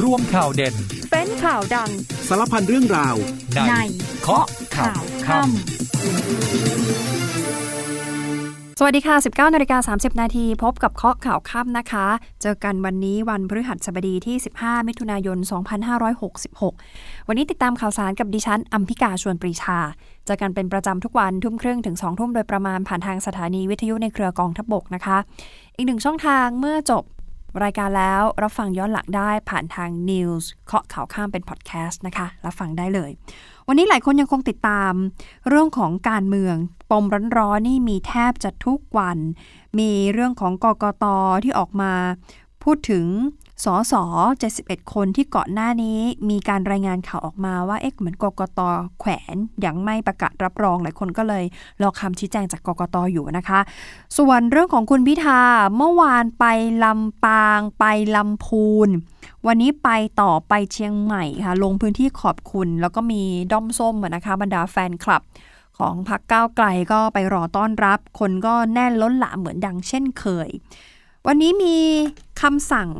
รวมข่าวเด่น เป็นข่าวดัง สารพันเรื่องราว ในเคาะข่าวค่ำสวัสดีค่ะ 19นาฬิกา30 นาทีพบกับเคาะข่าวค่ำนะคะ เจอกันวันนี้วันพฤหัสบดีที่ 15 มิถุนายน 2566 วันนี้ติดตามข่าวสารกับดิฉันอัมพิกาชวนปรีชาเจอกันเป็นประจำทุกวันทุ่มครึ่งถึง 2 ทุ่มโดยประมาณผ่านทางสถานีวิทยุในเครือกองทัพบกนะคะ อีกหนึ่งช่องทางเมื่อจบ รายการแล้วรับฟังย้อนหลังได้ผ่านทาง News เคาะข่าวข้ามเป็นพอดแคสต์นะคะรับฟังได้เลย วันนี้หลายคนยังคงติดตาม เรื่องของการเมืองปมร้อนๆนี่มีแทบจะทุกวัน มีเรื่องของกกตที่ออกมา พูดถึง สส71 คนที่เก่อนหน้านี้มีการรายงานข่าวออกมาว่าเอ๊ะเหมือนกกตแขวนยังไม่ประกาศรับรองหลายคนก็เลยรอคำชี้แจงจากกกตอยู่นะคะ ส่วนเรื่องของคุณพิธาเมื่อวานไปลำปางไปลำพูน วันนี้ไปต่อไปเชียงใหม่ค่ะลงพื้นที่ขอบคุณ แล้วก็มีด้อมส้มนะคะบรรดาแฟนคลับของพรรคก้าวไกลก็ไปรอต้อนรับ คนก็แน่นล้นหลามเหมือนดังเช่นเคย วันนี้มีคำสั่ง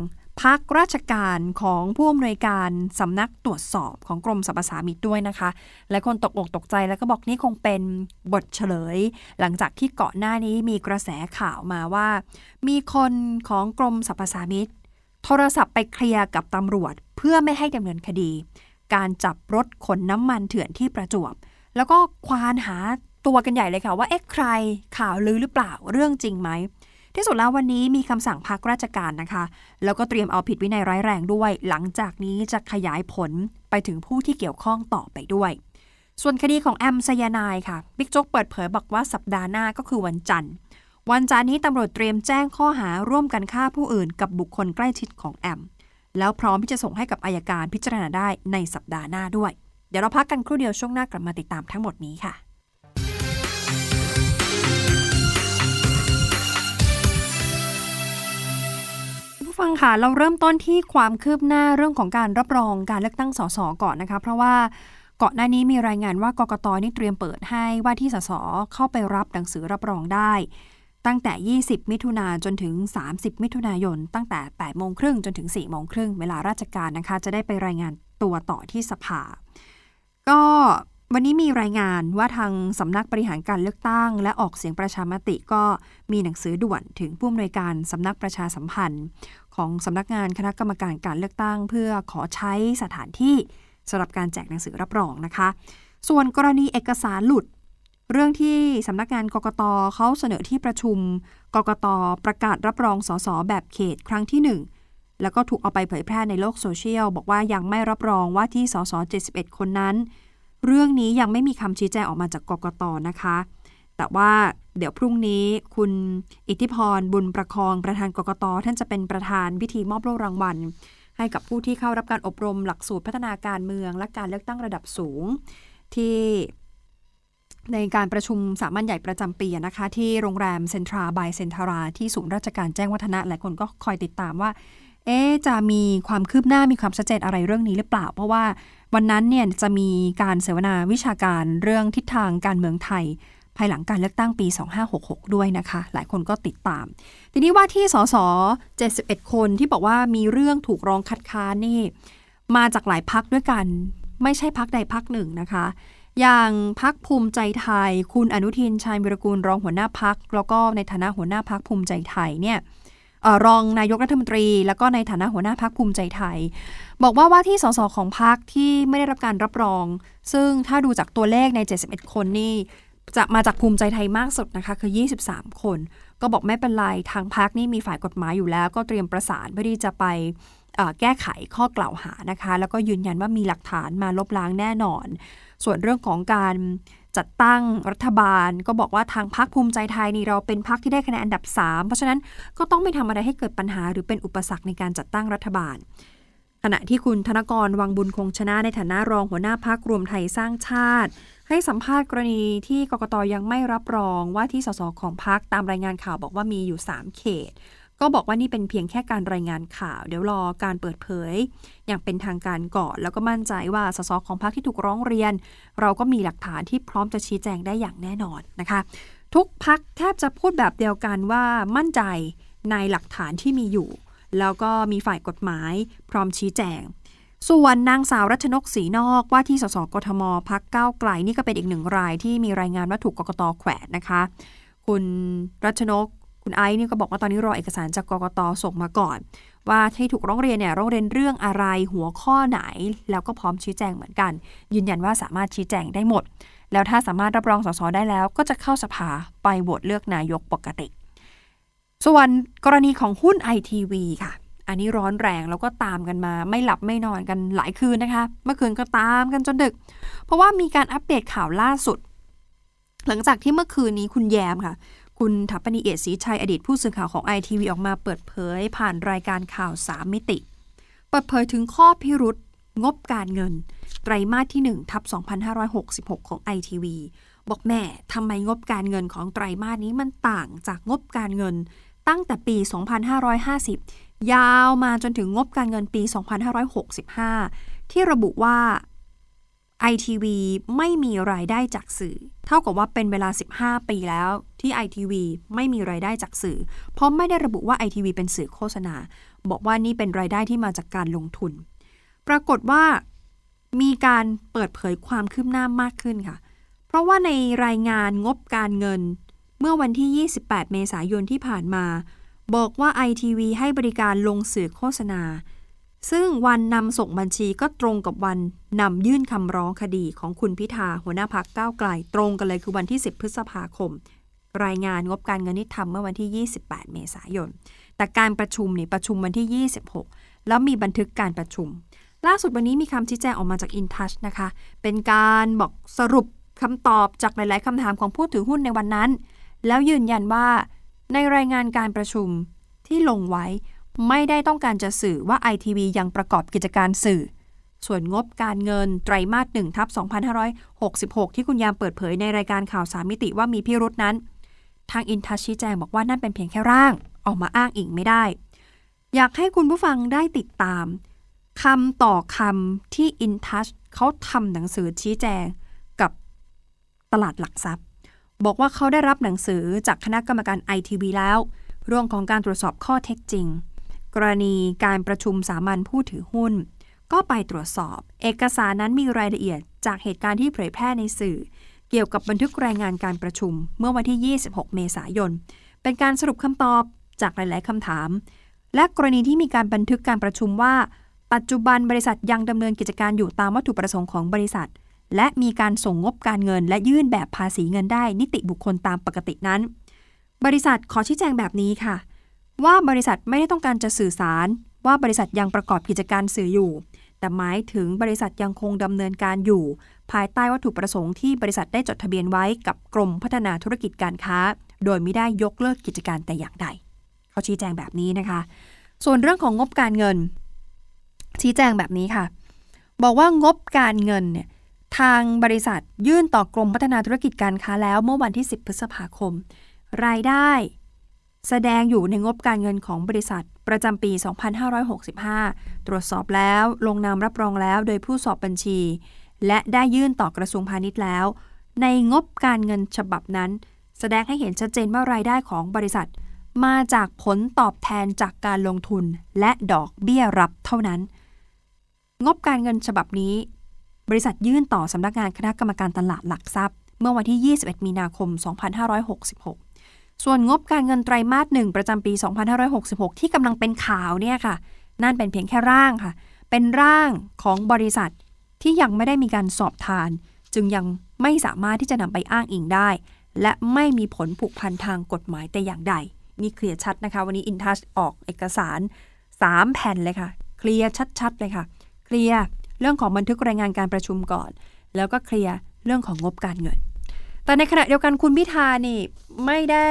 พักราชการของผู้อำนวยการสำนักตรวจสอบของกรมสรรพสามิตด้วยนะคะ และคนตกอกตกใจแล้วก็บอกนี่คงเป็นบทเฉลย หลังจากที่เกาะหน้านี้มีกระแสข่าวมาว่า มีคนของกรมสรรพสามิตโทรศัพท์ไปเคลียร์กับตำรวจเพื่อไม่ให้ดำเนินคดี การจับรถขนน้ำมันเถื่อนที่ประจวบ แล้วก็ควานหาตัวกันใหญ่เลยค่ะว่าเอ๊ะใครข่าวลือหรือเปล่าเรื่องจริงไหม ที่สุดแล้ววันนี้มีคำสั่งพักราชการนะคะ แล้วก็เตรียมเอาผิดวินัยร้ายแรงด้วย หลังจากนี้จะขยายผลไปถึงผู้ที่เกี่ยวข้องต่อไปด้วย ส่วนคดีของแอมไซยานายค่ะบิ๊กโจ๊กเปิดเผยบอกว่าสัปดาห์หน้าก็คือวันจันทร์วันจันทร์นี้ตำรวจเตรียมแจ้งข้อหาร่วมกันฆ่าผู้อื่นกับบุคคลใกล้ชิดของแอม แล้วพร้อมที่จะส่งให้กับอายการพิจารณาได้ในสัปดาห์หน้าด้วย เดี๋ยวเราพักกันครู่เดียวช่วงหน้ากลับมาติดตามทั้งหมดนี้ค่ะ ฟังค่ะเราเริ่มต้นที่ความคืบหน้าเรื่องของการรับรองการเลือกตั้งสสก่อนนะคะ เพราะว่าก่อนหน้านี้มีรายงานว่ากกตนี่เตรียมเปิดให้ว่าที่สสเข้าไปรับหนังสือรับรองได้ ตั้งแต่ 20 มิถุนาจนถึง 30 มิถุนายน ตั้งแต่ 8 โมงครึ่งจนถึง 4 โมงครึ่งเวลาราชการนะคะ จะได้ไปรายงานตัวต่อที่สภา ก็วันนี้มีรายงานว่าทางสำนักบริหารการเลือกตั้ง และออกเสียงประชามติก็มีหนังสือด่วนถึงผู้อำนวยการสำนักประชาสัมพันธ์ ของสำนักงานคณะกรรมการการเลือกตั้ง เพื่อขอใช้สถานที่สำหรับการแจกหนังสือรับรองนะคะ ส่วนกรณีเอกสารหลุด เรื่องที่สำนักงานกกตเขาเสนอที่ประชุม กกตประกาศรับรองสสแบบเขตครั้งที่ 1 แล้วก็ถูกเอาไปเผยแพร่ในโลกโซเชียล บอกว่ายังไม่รับรองว่าที่สส71 คนนั้น เรื่องนี้ยังไม่มีคำชี้แจงออกมาจากกกตนะคะ แต่ว่า เดี๋ยวพรุ่งนี้คุณอิทธิพรบุญประคองประธานกกตท่านจะเป็นประธานพิธีมอบโล่รางวัล ให้กับผู้ที่เข้ารับการอบรมหลักสูตรพัฒนาการเมือง และการเลือกตั้งระดับสูง ที่ในการประชุมสามัญใหญ่ประจำปีนะคะ ที่โรงแรมเซ็นทราบายเซ็นทราที่ศูนย์ราชการแจ้งวัฒนะหลายคนก็คอยติดตามว่า เอ๊จะมีความคืบหน้ามีความชัดเจนอะไรเรื่องนี้หรือเปล่า เพราะว่าวันนั้นเนี่ยจะมีการเสวนาวิชาการเรื่องทิศทางการเมืองไทย ภายหลังการเลือกตั้งปี 2566 ด้วยนะคะ หลายคนก็ติดตาม ทีนี้ว่าที่สส71 คนที่บอกว่ามีเรื่องถูกร้องคัดค้านนี่ มาจากหลายพักด้วยกัน ไม่ใช่พักใดพักหนึ่งนะคะ อย่างพักภูมิใจไทย คุณอนุทินชัยวิรกูลรองหัวหน้าพัก แล้วก็ในฐานะหัวหน้าพักภูมิใจไทยเนี่ยออรองนายกรัฐมนตรี แล้วก็ในฐานะหัวหน้าพักภูมิใจไทย บอกว่าว่าที่สสของพักที่ไม่ได้รับการรับรอง ซึ่งถ้าดูจากตัวเลขใน 71 คนนี่ จะมาจากภูมิใจไทยมากสุดนะคะคือ 23 คน ก็บอกไม่เป็นไร ทางพักนี่มีฝ่ายกฎหมายอยู่แล้ว ก็เตรียมประสานเพื่อที่จะไปแก้ไขข้อกล่าวหานะคะ แล้วก็ยืนยันว่ามีหลักฐานมาลบล้างแน่นอน ส่วนเรื่องของการจัดตั้งรัฐบาล ก็บอกว่าทางพักภูมิใจไทยนี่เราเป็นพักที่ได้คะแนนอันดับ 3 เพราะฉะนั้นก็ต้องไม่ทำอะไรให้เกิดปัญหาหรือเป็นอุปสรรคในการจัดตั้งรัฐบาล ขณะที่คุณธนกรวังบุญคงชนะในฐานะรองหัวหน้าพักรวมไทยสร้างชาติ ให้สัมภาษณ์กรณีที่กกตยังไม่รับรองว่าที่สสของพักตามรายงานข่าวบอกว่ามีอยู่ 3 เขต ก็บอกว่านี่เป็นเพียงแค่การรายงานข่าว เดี๋ยวรอการเปิดเผย อย่างเป็นทางการก่อน แล้วก็มั่นใจว่าสสของพรรคที่ถูกร้องเรียน เราก็มีหลักฐานที่พร้อมจะชี้แจงได้อย่างแน่นอนนะคะ ทุกพักแทบจะพูดแบบเดียวกันว่ามั่นใจในหลักฐานที่มีอยู่ แล้วก็มีฝ่ายกฎหมายพร้อมชี้แจง ส่วนนางสาวรัชนกศรีนอกว่าที่สสกทมพักก้าวไกลนี่ก็เป็นอีกหนึ่งรายที่มีรายงานว่าถูกกกตแขวนนะคะ คุณรัชนกคุณไอซ์นี่ก็บอกว่าตอนนี้รอเอกสารจากกกตส่งมาก่อน ว่าที่ถูกร้องเรียนเนี่ยร้องเรียนเรื่องอะไรหัวข้อไหน แล้วก็พร้อมชี้แจงเหมือนกัน ยืนยันว่าสามารถชี้แจงได้หมด แล้วถ้าสามารถรับรองสสได้แล้ว ก็จะเข้าสภาไปโหวตเลือกนายกปกติ ส่วนกรณีของหุ้นไอทีวีค่ะ อันนี้ร้อนแรงแล้วก็ตามกันมา ไม่หลับไม่นอนกันหลายคืนนะคะ เมื่อคืนก็ตามกันจนดึก เพราะว่ามีการอัปเดตข่าวล่าสุด หลังจากที่เมื่อคืนนี้คุณแยมค่ะ คุณถัปนีเอียดศรีชัยอดีตผู้สื่อข่าวของไอทีวีออกมาเปิดเผย ผ่านรายการข่าวสามมิติ เปิดเผยถึงข้อพิรุษงบการเงิน ไตรมาสที่1ทับ2566 ของ ITV บอกแม่ทำไมงบการเงินของไตรมาสนี้มันต่างจากงบการเงิน ตั้งแต่ปี 2550 ยาวมาจนถึงงบการเงินปี 2565 ที่ระบุว่า ITV ไม่มีรายได้จากสื่อ เท่ากับว่าเป็นเวลา 15 ปีแล้วที่ ITV ไม่มีรายได้จากสื่อ เพราะไม่ได้ระบุว่า ITV เป็นสื่อโฆษณา บอกว่านี่เป็นรายได้ที่มาจากการลงทุน ปรากฏว่ามีการเปิดเผยความคืบหน้ามากขึ้นค่ะ เพราะว่าในรายงานงบการเงิน เมื่อวันที่ 28 เมษายนที่ผ่านมา บอกว่า ITV ให้บริการลงสื่อโฆษณา ซึ่งวันนำส่งบัญชีก็ตรงกับวันนำยื่นคำร้องคดีของคุณพิธาหัวหน้าพักก้าวไกล ตรงกันเลยคือวันที่ 10 พฤษภาคม รายงานงบการเงินที่ทำเมื่อวันที่ 28 เมษายน แต่การประชุมเนี่ยประชุมวันที่ 26 แล้วมีบันทึกการประชุม ล่าสุดวันนี้มีคำชี้แจงออกมาจาก InTouch นะคะ เป็นการบอกสรุปคำตอบจากหลาย ๆคำถามของผู้ถือหุ้นในวันนั้น แล้วยืนยันว่า ในรายงานการประชุมที่ลงไว้ไม่ได้ต้องการจะสื่อว่า ITV ยังประกอบกิจการสื่อ ส่วนงบการเงินไตรมาส1ทับ2566 ที่คุณยามเปิดเผยในรายการข่าวสามมิติว่ามีพิรุษนั้น ทางอินทัชชี้แจงบอกว่านั่นเป็นเพียงแค่ร่าง ออกมาอ้างอิงไม่ได้ อยากให้คุณผู้ฟังได้ติดตามคำต่อคำที่ InTouch เขาทำหนังสือชี้แจงกับตลาดหลักทรัพย์ บอกว่าเขาได้รับหนังสือจากคณะกรรมการ ITV แล้ว เรื่องของการตรวจสอบข้อเท็จจริง กรณีการประชุมสามัญผู้ถือหุ้น ก็ไปตรวจสอบ เอกสารนั้นมีรายละเอียดจากเหตุการณ์ที่เผยแพร่ในสื่อ เกี่ยวกับบันทึกรายงานการประชุม เมื่อวันที่ 26 เมษายน เป็นการสรุปคำตอบจากหลาย ๆคำถาม และกรณีที่มีการบันทึกการประชุมว่า ปัจจุบันบริษัทยังดำเนินกิจการอยู่ตามวัตถุประสงค์ของบริษัท และมีการส่งงบการเงิน และยื่นแบบภาษีเงินได้ นิติบุคคลตามปกตินั้น บริษัทขอชี้แจงแบบนี้ค่ะ ว่าบริษัทไม่ได้ต้องการจะสื่อสาร ว่าบริษัทยังประกอบกิจการสื่ออยู่ แต่หมายถึงบริษัทยังคงดำเนินการอยู่ ภายใต้วัตถุประสงค์ที่บริษัทได้จดทะเบียนไว้กับกรมพัฒนาธุรกิจการค้า โดยไม่ได้ยกเลิกกิจการแต่อย่างใดเขาชี้แจงแบบนี้นะคะ ส่วนเรื่องของงบการเงิน ชี้แจงแบบนี้ค่ะ บอกว่างบการเงินเนี่ย ทางบริษัทยื่นต่อกรมพัฒนาธุรกิจการค้าแล้วเมื่อวันที่ 10 พฤษภาคม รายได้ แสดงอยู่ในงบการเงินของบริษัทประจำปี 2565 ตรวจสอบแล้วลงนามรับรองแล้วโดยผู้สอบบัญชี และได้ยื่นต่อกระทรวงพาณิชย์แล้ว ในงบการเงินฉบับนั้น แสดงให้เห็นชัดเจนว่ารายได้ของบริษัท มาจากผลตอบแทนจากการลงทุนและดอกเบี้ยรับเท่านั้น งบการเงินฉบับนี้ บริษัทยื่นต่อสำนักงานคณะกรรมการตลาดหลักทรัพย์ เมื่อวันที่ 21 มีนาคม 2566 ส่วนงบการเงินไตรมาสหนึ่งประจำปี 2566 ที่กำลังเป็นข่าวเนี่ยค่ะ นั่นเป็นเพียงแค่ร่างค่ะ เป็นร่างของบริษัทที่ยังไม่ได้มีการสอบทาน จึงยังไม่สามารถที่จะนำไปอ้างอิงได้ และไม่มีผลผูกพันทางกฎหมายแต่อย่างใด นี่เคลียร์ชัดนะคะ วันนี้อินทัชออกเอกสาร 3 แผ่นเลยค่ะ เคลียร์ชัดๆเลยค่ะ เคลียร์ เรื่องของบันทึกรายงานการประชุมก่อน แล้วก็เคลียร์เรื่องของงบการเงิน แต่ในขณะเดียวกันคุณพิธานี่ไม่ได้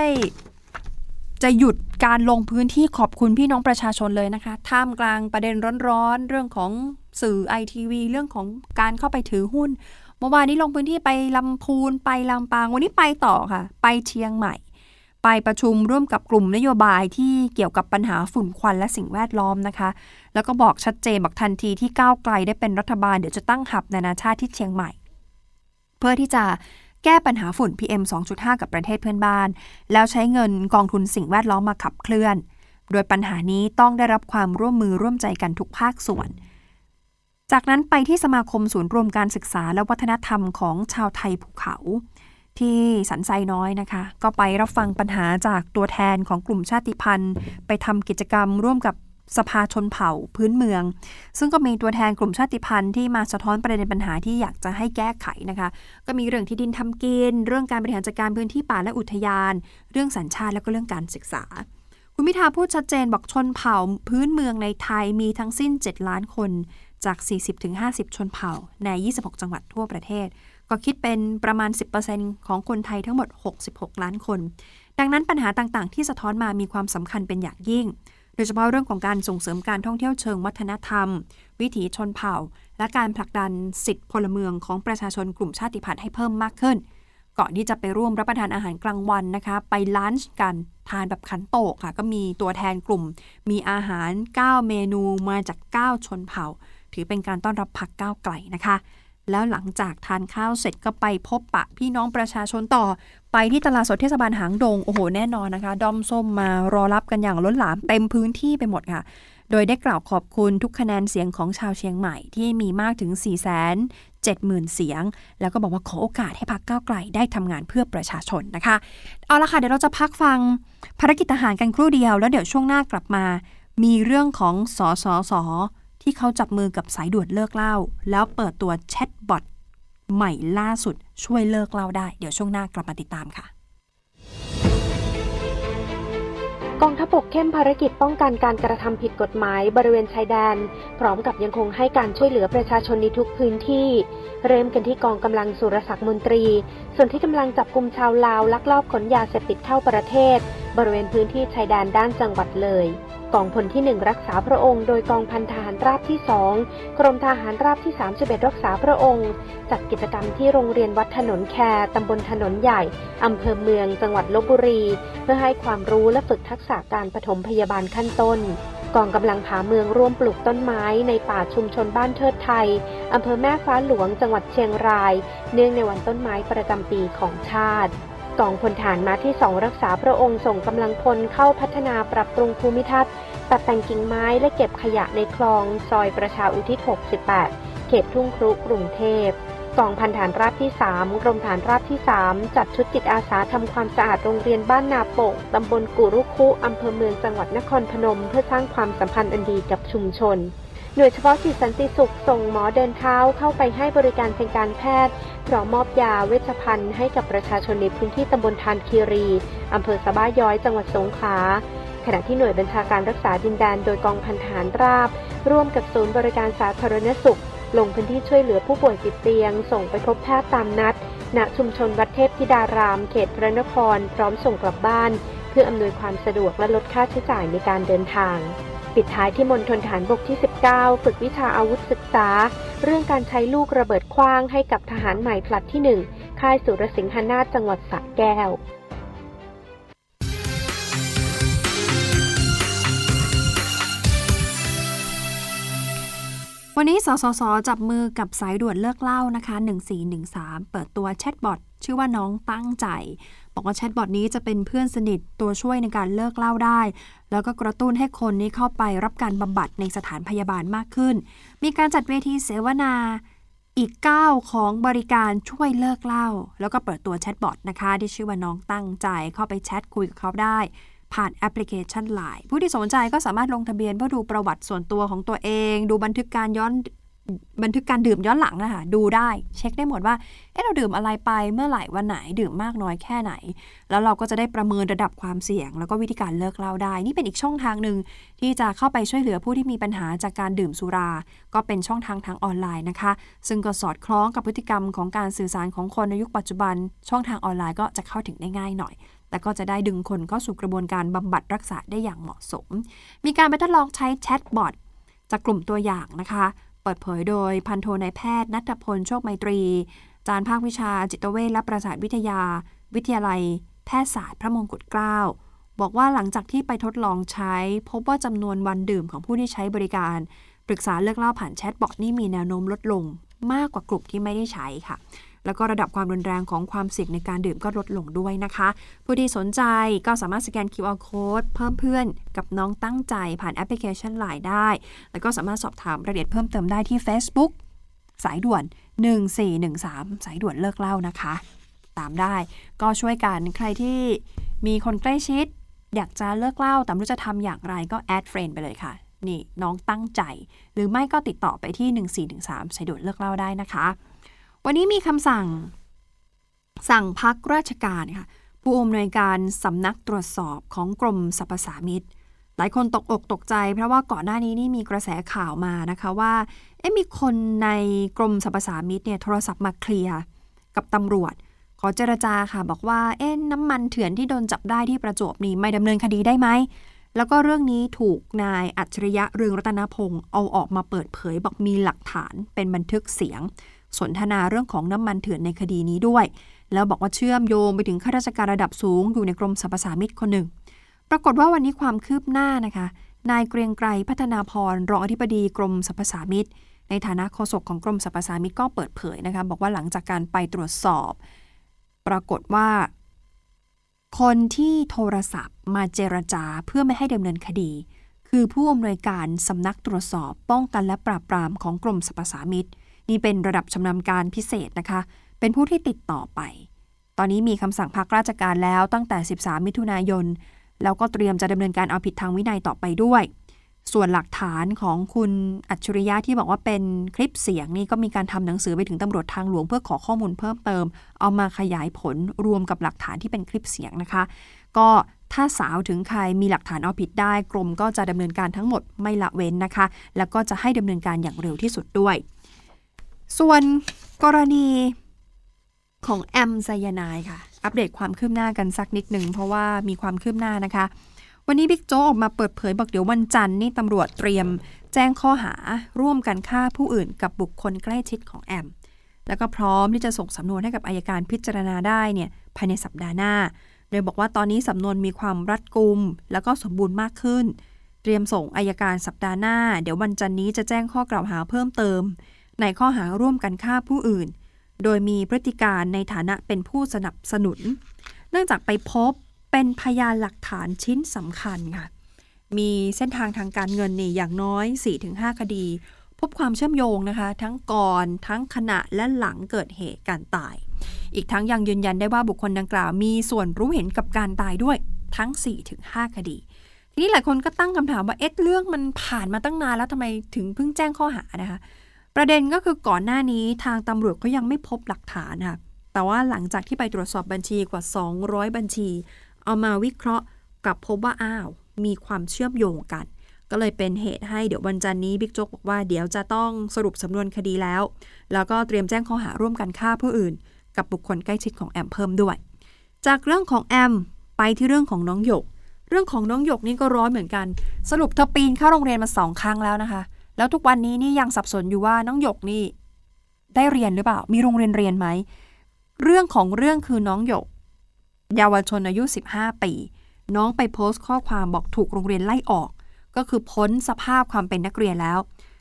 จะหยุดการลงพื้นที่ขอบคุณพี่น้องประชาชนเลยนะคะ ท่ามกลางประเด็นร้อนๆ เรื่องของสื่อไอทีวีเรื่องของการเข้าไปถือหุ้น เมื่อวานนี้ลงพื้นที่ไปลำพูนไปลำปาง วันนี้ไปต่อค่ะ ไปเชียงใหม่ ไปประชุมร่วมกับกลุ่มนโยบายที่เกี่ยวกับปัญหาฝุ่นควันและสิ่งแวดล้อมนะคะ แล้วก็บอกชัดเจนบอกทันทีที่ก้าวไกลได้เป็นรัฐบาลเดี๋ยวจะตั้งหับนานาชาติที่เชียงใหม่ เพื่อที่จะแก้ปัญหาฝุ่น PM 2.5 กับประเทศเพื่อนบ้าน แล้วใช้เงินกองทุนสิ่งแวดล้อมมาขับเคลื่อน โดยปัญหานี้ต้องได้รับความร่วมมือร่วมใจกันทุกภาคส่วน จากนั้นไปที่สมาคมศูนย์รวมการศึกษาและวัฒนธรรมของชาวไทยภูเขา ที่สันไซน้อยนะคะ ก็ไปรับฟังปัญหาจากตัวแทนของกลุ่มชาติพันธุ์ ไปทำกิจกรรมร่วมกับสภาชนเผ่าพื้นเมือง ซึ่งก็มีตัวแทนกลุ่มชาติพันธุ์ที่มาสะท้อนประเด็นปัญหาที่อยากจะให้แก้ไขนะคะ ก็มีเรื่องที่ดินทำกิน เรื่องการบริหารจัดการพื้นที่ป่าและอุทยาน เรื่องสัญชาติและก็เรื่องการศึกษา คุณพิธาพูดชัดเจนบอกชนเผ่าพื้นเมืองในไทยมีทั้งสิ้น 7 ล้านคนจาก 40-50 ชนเผ่าใน 26 จังหวัดทั่วประเทศ ก็คิดเป็นประมาณ 10%ของคนไทยทั้งหมด 66 ล้านคน ดังนั้นปัญหาต่างๆ ที่สะท้อนมามีความสำคัญเป็นอย่างยิ่ง โดยเฉพาะเรื่องของการส่งเสริมการท่องเที่ยวเชิงวัฒนธรรม วิถีชนเผ่า และการผลักดันสิทธิพลเมืองของประชาชนกลุ่มชาติพันธุ์ให้เพิ่มมากขึ้น ก่อนที่จะไปร่วมรับประทานอาหารกลางวันนะคะ ไปลันช์กันทานแบบขันโตกค่ะ ก็มีตัวแทนกลุ่ม มีอาหาร 9 เมนูมาจาก 9 ชนเผ่า ถือเป็นการต้อนรับพักก้าวไกลนะคะ แล้วหลังจากทานข้าวเสร็จก็ไปพบปะพี่น้องประชาชนต่อ ไปที่ตลาดสดเทศบาลหางดง โอ้โห แน่นอนนะคะ ดอมส้มมารอรับกันอย่างล้นหลามเต็มพื้นที่ไปหมดค่ะ โดยได้กล่าวขอบคุณทุกคะแนนเสียงของชาวเชียงใหม่ที่มีมากถึง4 7 0 0 0 0 เสียง แล้วก็บอกว่าขอโอกาสให้พักก้าวไกลได้ทำงานเพื่อประชาชนนะคะ เอาละค่ะ เดี๋ยวเราจะพักฟังภารกิจทหารกันครู่เดียว แล้วเดี๋ยวช่วงหน้ากลับมา มีเรื่องของสอสอสอ ที่เขาจับมือกับสายด่วนเลิกเล่า แล้วเปิดตัวแชทบอทใหม่ล่าสุดช่วยเลิกเล่าได้ เดี๋ยวช่วงหน้ากลับมาติดตามค่ะ กองทัพบกเข้มภารกิจป้องกันการกระทำผิดกฎหมายบริเวณชายแดน พร้อมกับยังคงให้การช่วยเหลือประชาชนในทุกพื้นที่ เริ่มกันที่กองกำลังสุรศักดิ์มนตรี ส่วนที่กำลังจับกลุ่มชาวลาวลักลอบขนยาเสพติดเข้าประเทศ บริเวณพื้นที่ชายแดนด้านจังหวัดเลย กองพลที่ 1 รักษาพระองค์โดยกองพันทหารราบที่ 2 กรมทหารราบที่ 31 รักษาพระองค์ จัดกิจกรรมที่โรงเรียนวัดถนนแคตำบลถนนใหญ่ อำเภอเมือง จังหวัดลบบุรี เพื่อให้ความรู้และฝึกทักษะการปฐมพยาบาลขั้นต้น กองกำลังผาเมืองร่วมปลูกต้นไม้ในป่าชุมชนบ้านเทิดไทยอำเภอแม่ฟ้าหลวง จังหวัดเชียงราย เนื่องในวันต้นไม้ประจำปีของชาติ กองพลฐานมาที่สองรักษาพระองค์ส่งกำลังพลเข้าพัฒนาปรับปรุงภูมิทัศน์ ตัดแต่งกิ่งไม้และเก็บขยะในคลอง ซอยประชาอุทิศ 68 เขตทุ่งครุกรุงเทพกองพันฐานราบที่ 3 กรมฐานราบที่ 3 จัดชุดจิตอาสาทำความสะอาดโรงเรียนบ้านนาโป่งตำบลกุรุคุอำเภอเมืองจังหวัดนครพนม เพื่อสร้างความสัมพันธ์อันดีกับชุมชน หน่วยเฉพาะกิจสันติสุขส่งหมอเดินเท้าเข้าไปให้บริการทางการแพทย์พร้อมมอบยาเวชภัณฑ์ให้กับประชาชนในพื้นที่ตำบลทานคีรีอำเภอสะบ้าย้อยจังหวัดสงขลาขณะที่หน่วยบัญชาการรักษาดินแดนโดยกองพันทหารราบ ร่วมกับศูนย์บริการสาธารณสุข ลงพื้นที่ช่วยเหลือผู้ป่วยติดเตียง ส่งไปพบแพทย์ตามนัด ณชุมชนวัดเทพธิดาราม เขตพระนคร พร้อมส่งกลับบ้าน เพื่ออำนวยความสะดวกและลดค่าใช้จ่ายในการเดินทาง ปิดท้ายที่มณฑลฐานบกที่ 19 ฝึกวิชาอาวุธศึกษา เรื่องการใช้ลูกระเบิดคว้างให้กับทหารใหม่ผลัดที่ 1 ค่ายสุรสิงหนาถจังหวัดสระแก้ววันนี้สสส จับมือกับสายด่วนเลิกเล่านะคะ 1413 เปิดตัวแชทบอท ชื่อว่าน้องตั้งใจ บอกว่าแชทบอทนี้จะเป็นเพื่อนสนิทตัวช่วยในการเลิกเล่าได้ แล้วก็กระตุ้นให้คนนี้เข้าไปรับการบำบัดในสถานพยาบาลมากขึ้น มีการจัดเวทีเสวนาอีก 9 ของบริการช่วยเลิกเล่า แล้วก็เปิดตัวแชทบอทนะคะ ที่ชื่อว่าน้องตั้งใจเข้าไปแชทคุยกับเขาได้ ผ่านแอปพลิเคชัน Line ผู้ที่สนใจก็สามารถลงทะเบียนเพื่อดูประวัติส่วนตัวของตัวเอง ดูบันทึกการย้อน บันทึกการดื่มย้อนหลังนะคะดูได้เช็คได้หมดว่าเอ๊ะเราดื่มอะไรไปเมื่อไหร่วันไหนดื่มมากน้อยแค่ไหน แล้วเราก็จะได้ประเมินระดับความเสี่ยง แล้วก็วิธีการเลิกเหล้าได้ นี่เป็นอีกช่องทางหนึ่งที่จะเข้าไปช่วยเหลือผู้ที่มีปัญหาจากการดื่มสุรา ก็เป็นช่องทางทางออนไลน์นะคะ ซึ่งก็สอดคล้องกับพฤติกรรมของการสื่อสารของคนในยุคปัจจุบัน ช่องทางออนไลน์ก็จะเข้าถึงได้ง่ายหน่อยแต่ก็จะได้ดึงคนเข้าสู่กระบวนการบำบัดรักษาได้อย่างเหมาะสม มีการไปทดลองใช้แชทบอทจากกลุ่มตัวอย่างนะคะ เปิดเผยโดยพันโทนายแพทย์นัทพลโชคไมตรีอาจารย์ภาควิชาจิตเวชและประสาทวิทยา วิทยาลัย แพทยศาสตร์พระมงกุฎเกล้าบอกว่าหลังจากที่ไปทดลองใช้ พบว่าจำนวนวันดื่มของผู้ที่ใช้บริการ ปรึกษาเลิกเหล้าผ่านแชทบอทนี่มีแนวโน้มลดลง มากกว่ากลุ่มที่ไม่ได้ใช้ค่ะ แล้วก็ระดับความรุนแรงของความเสี่ยงในการดื่มก็ลดลงด้วยนะคะ ผู้ที่สนใจก็สามารถสแกน QR Code เพิ่มเพื่อนกับน้องตั้งใจผ่านแอปพลิเคชัน Line ได้ แล้วก็สามารถสอบถามรายละเอียดเพิ่มเติมได้ที่ Facebook สายด่วน 1413 สายด่วนเลิกเหล้านะคะ ตามได้ก็ช่วยกันใครที่มีคนใกล้ชิด อยากจะเลิกเหล้าแต่ไม่รู้จะทำอย่างไรก็ add friend ไปเลยค่ะ นี่น้องตั้งใจ หรือไม่ก็ติดต่อไปที่ 1413 สายด่วนเลิกเหล้าได้นะคะ วันนี้มีคำสั่ง สั่งพักราชการค่ะผู้อำนวยการสำนักตรวจสอบของกรมสรรพสามิตหลายคนตกอกตกใจ เพราะว่าก่อนหน้านี้นี่มีกระแสข่าวมานะคะว่าเอ๊ะมีคนในกรมสรรพสามิตเนี่ยโทรศัพท์มาเคลียร์กับตำรวจ ขอเจรจาค่ะ บอกว่าเอ๊ะน้ำมันเถื่อนที่โดนจับได้ที่ประจวบนี่ไม่ดำเนินคดีได้ไหมแล้วก็เรื่องนี้ถูกนายอัจฉริยะเรืองรัตนพงศ์เอาออกมาเปิดเผย บอกมีหลักฐานเป็นบันทึกเสียง สนทนาเรื่องของน้ำมันเถื่อนในคดีนี้ด้วย แล้วบอกว่าเชื่อมโยงไปถึงข้าราชการระดับสูงอยู่ในกรมสรรพสามิตคนหนึ่ง ปรากฏว่าวันนี้ความคืบหน้านะคะ นายเกรียงไกรพัฒนาพรรองอธิบดีกรมสรรพสามิตในฐานะโฆษกของกรมสรรพสามิตก็เปิดเผยนะคะบอกว่าหลังจากการไปตรวจสอบ ปรากฏว่า คนที่โทรศัพท์มาเจรจาเพื่อไม่ให้ดำเนินคดี คือผู้อำนวยการสำนักตรวจสอบป้องกันและปราบปรามของกรมสรรพสามิต นี่เป็นระดับชำนาญการพิเศษนะคะ เป็นผู้ที่ติดต่อไป ตอนนี้มีคำสั่งพักราชการแล้วตั้งแต่ 13 มิถุนายน แล้วก็เตรียมจะดำเนินการเอาผิดทางวินัยต่อไปด้วย ส่วนหลักฐานของคุณอัจฉริยะที่บอกว่าเป็นคลิปเสียงนี่ก็มีการทำหนังสือไปถึงตำรวจทางหลวงเพื่อขอข้อมูลเพิ่มเติม เอามาขยายผลรวมกับหลักฐานที่เป็นคลิปเสียงนะคะ ก็ถ้าสาวถึงใครมีหลักฐานเอาผิดได้ กรมก็จะดำเนินการทั้งหมดไม่ละเว้นนะคะ แล้วก็จะให้ดำเนินการอย่างเร็วที่สุดด้วย ส่วนกรณีของแอมไซยานด์ค่ะ อัปเดตความคืบหน้ากันสักนิดหนึ่ง เพราะว่ามีความคืบหน้านะคะ วันนี้บิ๊กโจ๊กออกมาเปิดเผยบอกเดี๋ยววันจันทร์นี่ตำรวจเตรียม แจ้งข้อหาร่วมกันฆ่าผู้อื่นกับบุคคลใกล้ชิดของแอม แล้วก็พร้อมที่จะส่งสำนวนให้กับอายการพิจารณาได้เนี่ยภายในสัปดาห์หน้า โดยบอกว่าตอนนี้สำนวนมีความรัดกุม แล้วก็สมบูรณ์มากขึ้น เตรียมส่งอายการสัปดาห์หน้า เดี๋ยววันจันนี้จะแจ้งข้อกล่าวหาเพิ่มเติม ในข้อหาร่วมกันฆ่าผู้อื่น โดยมีพฤติการในฐานะเป็นผู้สนับสนุน เนื่องจากไปพบเป็นพยานหลักฐานชิ้นสำคัญค่ะ มีเส้นทางทางการเงินนี่อย่างน้อย 4-5 คดี พบความเชื่อมโยงนะคะ ทั้งก่อน ทั้งขณะและหลังเกิดเหตุการตาย อีกทั้งยังยืนยันได้ว่าบุคคลดังกล่าว มีส่วนรู้เห็นกับการตายด้วยทั้ง 4-5 คดี ทีนี้หลายคนก็ตั้งคำถามว่าเอ๊ะเรื่องมันผ่านมาตั้งนานแล้วทำไมถึงเพิ่งแจ้งข้อหานะคะ ประเด็นก็คือก่อนหน้านี้ทางตำรวจก็ยังไม่พบหลักฐานค่ะ แต่ว่าหลังจากที่ไปตรวจสอบบัญชีกว่า 200 บัญชี เอามาวิเคราะห์กลับพบว่าอ้าว มีความเชื่อมโยงกัน ก็เลยเป็นเหตุให้เดี๋ยววันจันนี้บิ๊กโจ๊กบอกว่าเดี๋ยวจะต้องสรุปสำนวนคดีแล้ว แล้วก็เตรียมแจ้งข้อหาร่วมกันฆ่าผู้อื่น กับบุคคลใกล้ชิดของแอมเพิ่มด้วย จากเรื่องของแอมไปที่เรื่องของน้องหยก เรื่องของน้องหยกนี่ก็ร้อนเหมือนกัน สรุปเธอปีนเข้าโรงเรียนมาสองครั้งแล้วนะคะ แล้วทุกวันนี้นี่ยังสับสนอยู่ว่าน้องหยกนี่ ได้เรียนหรือเปล่า มีโรงเรียนเรียนไหม เรื่องของเรื่องคือน้องหยก เยาวชนอายุ 15 ปี น้องไปโพสต์ข้อความบอกถูกโรงเรียนไล่ออก ก็คือพ้นสภาพความเป็นนักเรียนแล้ว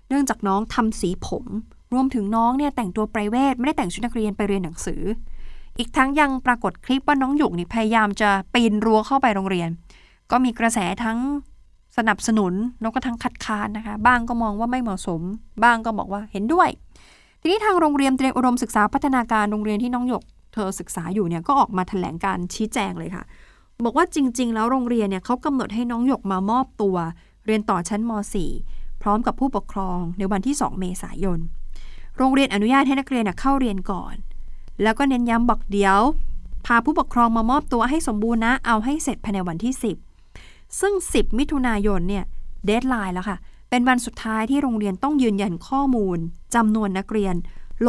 เนื่องจากน้องทำสีผม รวมถึงน้องเนี่ยแต่งตัวไพรเวทไม่ได้แต่งชุดนักเรียนไปเรียนหนังสือ อีกทั้งยังปรากฏคลิปว่าน้องหยกนี่พยายามจะปีนรั้วเข้าไปโรงเรียน ก็มีกระแสทั้ง สนับสนุนแล้วก็ทั้งคัดค้านนะคะ บ้างก็มองว่าไม่เหมาะสม บ้างก็บอกว่าเห็นด้วย ทีนี้ทางโรงเรียนเตรียมอุดมศึกษาพัฒนาการโรงเรียนที่น้องหยกเธอศึกษาอยู่เนี่ยก็ออกมาแถลงการชี้แจงเลยค่ะ บอกว่าจริง ๆ แล้วโรงเรียนเนี่ยเขากำหนดให้น้องหยกมามอบตัว เรียนต่อชั้นม .4 พร้อมกับผู้ปกครองในวันที่ 2 เมษายน โรงเรียนอนุญาตให้นักเรียนเข้าเรียนก่อน แล้วก็เน้นย้ำบอกเดี๋ยว พาผู้ปกครองมามอบตัวให้สมบูรณ์นะเอาให้เสร็จภายในวันที่ 10 ซึ่ง 10 มิถุนายนเนี่ย deadline แล้วค่ะ เป็นวันสุดท้ายที่โรงเรียนต้องยืนยันข้อมูลจำนวนนักเรียน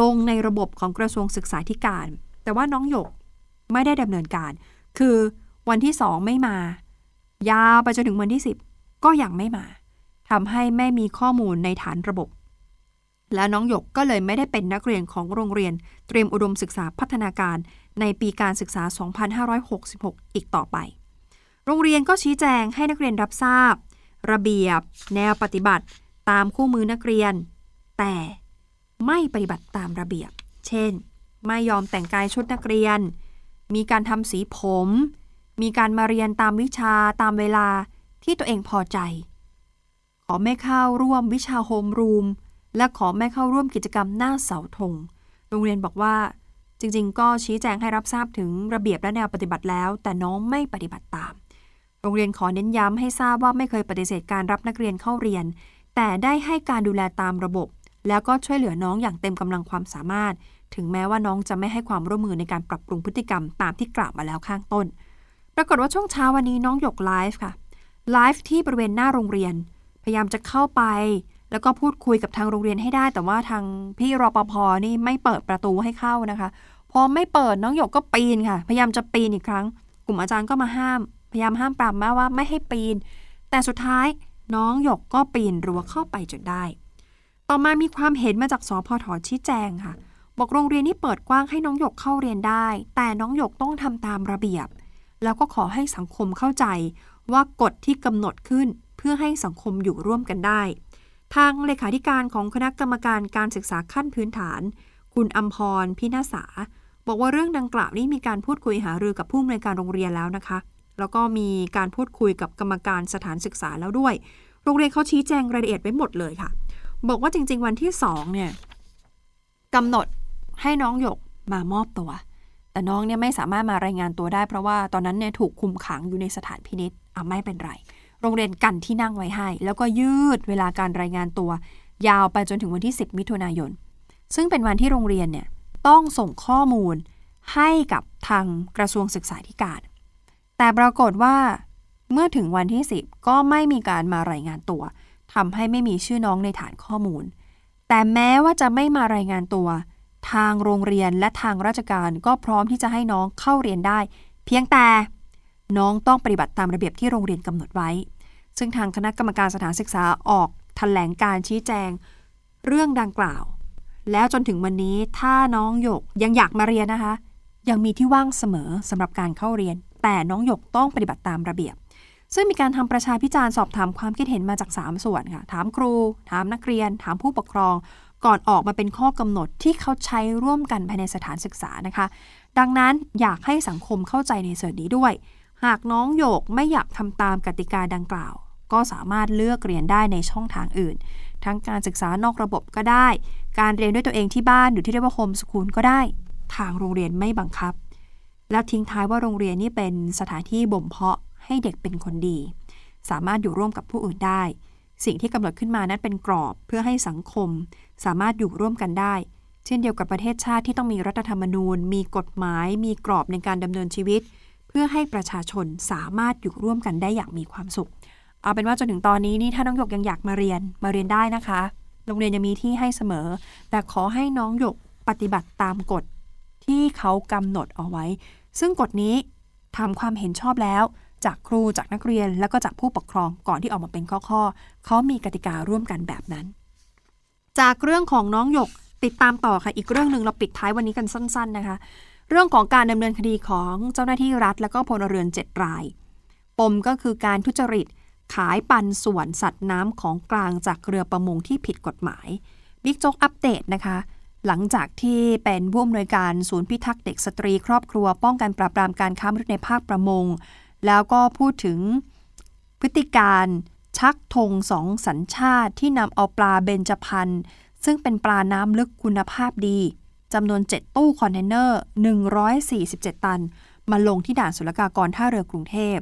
ลงในระบบของกระทรวงศึกษาธิการ แต่ว่าน้องหยกไม่ได้ดำเนินการ คือวันที่สองไม่มา ยาวไปจนถึงวันที่ 10 ก็ยังไม่มาทำให้ไม่มีข้อมูลในฐานระบบ และน้องหยกก็เลยไม่ได้เป็นนักเรียนของโรงเรียน เตรียมอุดมศึกษาพัฒนาการในปีการศึกษา 2566 อีกต่อไป โรงเรียนก็ชี้แจงให้นักเรียนรับทราบ ระเบียบ แนวปฏิบัติตามคู่มือนักเรียน แต่ไม่ปฏิบัติตามระเบียบ เช่น ไม่ยอมแต่งกายชุดนักเรียน มีการทำสีผม มีการมาเรียนตามวิชาตามเวลาที่ตัวเองพอใจ ขอไม่เข้าร่วมวิชาโฮมรูม และขอไม่เข้าร่วมกิจกรรมหน้าเสาธง โรงเรียนบอกว่า จริง ๆ ก็ชี้แจงให้รับทราบถึงระเบียบและแนวปฏิบัติแล้ว แต่น้องไม่ปฏิบัติตาม โรงเรียนขอเน้นย้ำให้ทราบว่าไม่เคยปฏิเสธการรับนักเรียนเข้าเรียน แต่ได้ให้การดูแลตามระบบ แล้วก็ช่วยเหลือน้องอย่างเต็มกำลังความสามารถ ถึงแม้ว่าน้องจะไม่ให้ความร่วมมือในการปรับปรุงพฤติกรรมตามที่กล่าวมาแล้วข้างต้น ปรากฏว่าช่วงเช้าวันนี้น้องหยกไลฟ์ค่ะไลฟ์ที่บริเวณหน้าโรงเรียน พยายามจะเข้าไป แล้วก็พูดคุยกับทางโรงเรียนให้ได้ แต่ว่าทางพี่รปภนี่ไม่เปิดประตูให้เข้านะคะ พอไม่เปิดน้องหยกก็ปีนค่ะ พยายามจะปีนอีกครั้ง กลุ่มอาจารย์ก็มาห้าม พยายามห้ามปรามมาว่าไม่ให้ปีน แต่สุดท้ายน้องหยกก็ปีนรั้วเข้าไปจนได้ ต่อมามีความเห็นมาจากสพทชี้แจงค่ะ บอกโรงเรียนนี้เปิดกว้างให้น้องหยกเข้าเรียนได้ แต่น้องหยกต้องทำตามระเบียบ แล้วก็ขอให้สังคมเข้าใจว่ากฎที่กำหนดขึ้นเพื่อให้สังคมอยู่ร่วมกันได้ ทางเลขาธิการของคณะกรรมการการศึกษาขั้นพื้นฐาน คุณอัมพรพินาษาบอกว่าเรื่องดังกล่าวนี้มีการพูดคุยหารือกับผู้อำนวยการโรงเรียนแล้วนะคะ แล้วก็มีการพูดคุยกับกรรมการสถานศึกษาแล้วด้วย โรงเรียนเขาชี้แจงรายละเอียดไว้หมดเลยค่ะ บอกว่าจริง ๆ วันที่สองเนี่ยกำหนดให้น้องหยกมามอบตัว แต่น้องเนี่ยไม่สามารถมารายงานตัวได้ เพราะว่าตอนนั้นเนี่ยถูกคุมขังอยู่ในสถานพินิษอะไม่เป็นไร โรงเรียนกันที่นั่งไว้ให้ แล้วก็ยืดเวลาการรายงานตัว ยาวไปจนถึงวันที่ 10 มิถุนายน ซึ่งเป็นวันที่โรงเรียนเนี่ยต้องส่งข้อมูลให้กับทางกระทรวงศึกษาธิการ แต่ปรากฏว่า เมื่อถึงวันที่ 10 ก็ไม่มีการมารายงานตัวทำให้ไม่มีชื่อน้องในฐานข้อมูล แต่แม้ว่าจะไม่มารายงานตัว ทางโรงเรียนและทางราชการก็พร้อมที่จะให้น้องเข้าเรียนได้ เพียงแต่ น้องต้องปฏิบัติตามระเบียบที่โรงเรียนกำหนดไว้ ซึ่งทางคณะกรรมการสถานศึกษาออกแถลงการชี้แจง เรื่องดังกล่าว แล้วจนถึงวันนี้ถ้าน้องหยกยังอยากมาเรียนนะคะ ยังมีที่ว่างเสมอสำหรับการเข้าเรียน แต่น้องหยกต้องปฏิบัติตามระเบียบ ซึ่งมีการทำประชาพิจารณ์สอบถามความคิดเห็นมาจาก 3 ส่วนค่ะ ถามครู ถามนักเรียน ถามผู้ปกครอง ก่อนออกมาเป็นข้อกำหนดที่เขาใช้ร่วมกันภายในสถานศึกษานะคะ ดังนั้นอยากให้สังคมเข้าใจในส่วนนี้ด้วย หากน้องโยกไม่อยากทำตามกติกาดังกล่าว ก็สามารถเลือกเรียนได้ในช่องทางอื่น ทั้งการศึกษานอกระบบก็ได้ การเรียนด้วยตัวเองที่บ้านหรือที่เรียกว่าโฮมสคูลก็ได้ ทางโรงเรียนไม่บังคับ แล้วทิ้งท้ายว่าโรงเรียนนี่เป็นสถานที่บ่มเพาะให้เด็กเป็นคนดี สามารถอยู่ร่วมกับผู้อื่นได้ สิ่งที่กำหนดขึ้นมานั้นเป็นกรอบเพื่อให้สังคม สามารถอยู่ร่วมกันได้ เช่นเดียวกับประเทศชาติที่ต้องมีรัฐธรรมนูญ มีกฎหมาย มีกรอบในการดำเนินชีวิต เพื่อให้ประชาชนสามารถอยู่ร่วมกันได้อย่างมีความสุข เอาเป็นว่าจนถึงตอนนี้นี่ถ้าน้องหยกยังอยากมาเรียนมาเรียนได้นะคะ โรงเรียนยังมีที่ให้เสมอ แต่ขอให้น้องหยกปฏิบัติตามกฎที่เขากำหนดเอาไว้ ซึ่งกฎนี้ทำความเห็นชอบแล้ว จากครูจากนักเรียนแล้วก็จากผู้ปกครองก่อนที่ออกมาเป็นข้อๆเขามีกติการ่วมกันแบบนั้น จากเรื่องของน้องหยกติดตามต่อค่ะอีกเรื่องหนึ่งเราปิดท้ายวันนี้กันสั้น ๆนะคะ เรื่องของการดำเนินคดีของเจ้าหน้าที่รัฐ และก็พลเรือน 7 ราย ปมก็คือการทุจริต ขายปันส่วนสัตว์น้ำของกลางจากเรือประมงที่ผิดกฎหมายบิ๊กโจ๊กอัปเดตนะคะ หลังจากที่เป็นผู้อำนวยการศูนย์พิทักษ์เด็กสตรีครอบครัว ป้องกันปราบปรามการค้ามนุษย์ในภาคประมง แล้วก็พูดถึงพฤติการชักธงสองสัญชาติที่นำเอาปลาเบญจพรรณซึ่งเป็นปลาน้ำลึกคุณภาพดีจำนวน 7 ตู้คอนเทนเนอร์ 147 ตัน มาลงที่ด่านศุลกากรท่าเรือกรุงเทพ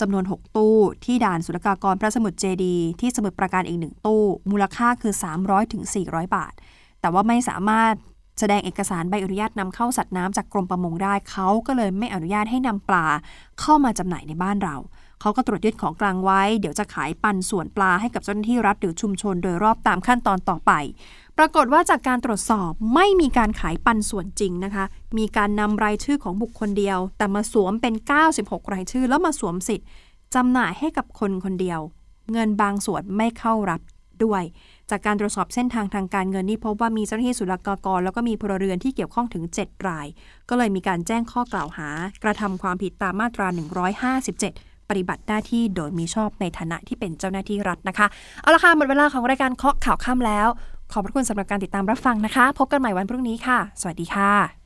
จำนวน 6 ตู้ ที่ด่านศุลกากรพระสมุทรเจดี ที่สมุทรปราการอีกหนึ่งตู้ มูลค่าคือ 300ถึง400 บาท แต่ว่าไม่สามารถแสดงเอกสารใบอนุญาตนำเข้าสัตว์น้ำจากกรมประมงได้เขาก็เลยไม่อนุญาตให้นำปลาเข้ามาจำหน่ายในบ้านเราเขาก็ตรวจยึดของกลางไว้ เดี๋ยวจะขายปันส่วนปลาให้กับเจ้าหน้าที่รัฐหรือชุมชนโดยรอบตามขั้นตอนต่อไป ปรากฏว่าจากการตรวจสอบไม่มีการขายปันส่วนจริงนะคะ มีการนำรายชื่อของบุคคลเดียว แต่มาสวมเป็น 96 รายชื่อ แล้วมาสวมสิทธิ์จำหน่ายให้กับคนคนเดียว เงินบางส่วนไม่เข้ารับด้วย จากการตรวจสอบเส้นทางทางการเงินนี่พบว่ามีเจ้าหน้าที่ศุลกากร แล้วก็มีพลเรือนที่เกี่ยวข้องถึง 7 ราย ก็เลยมีการแจ้งข้อกล่าวหา กระทำความผิดตามมาตรา 157 ปฏิบัติหน้าที่โดยมีชอบในฐานะที่เป็นเจ้าหน้าที่รัฐนะคะ เอาละค่ะหมดเวลาของรายการเคาะข่าวค่ำแล้ว ขอบพระคุณสำหรับการติดตามรับฟังนะคะ พบกันใหม่วันพรุ่งนี้ค่ะ สวัสดีค่ะ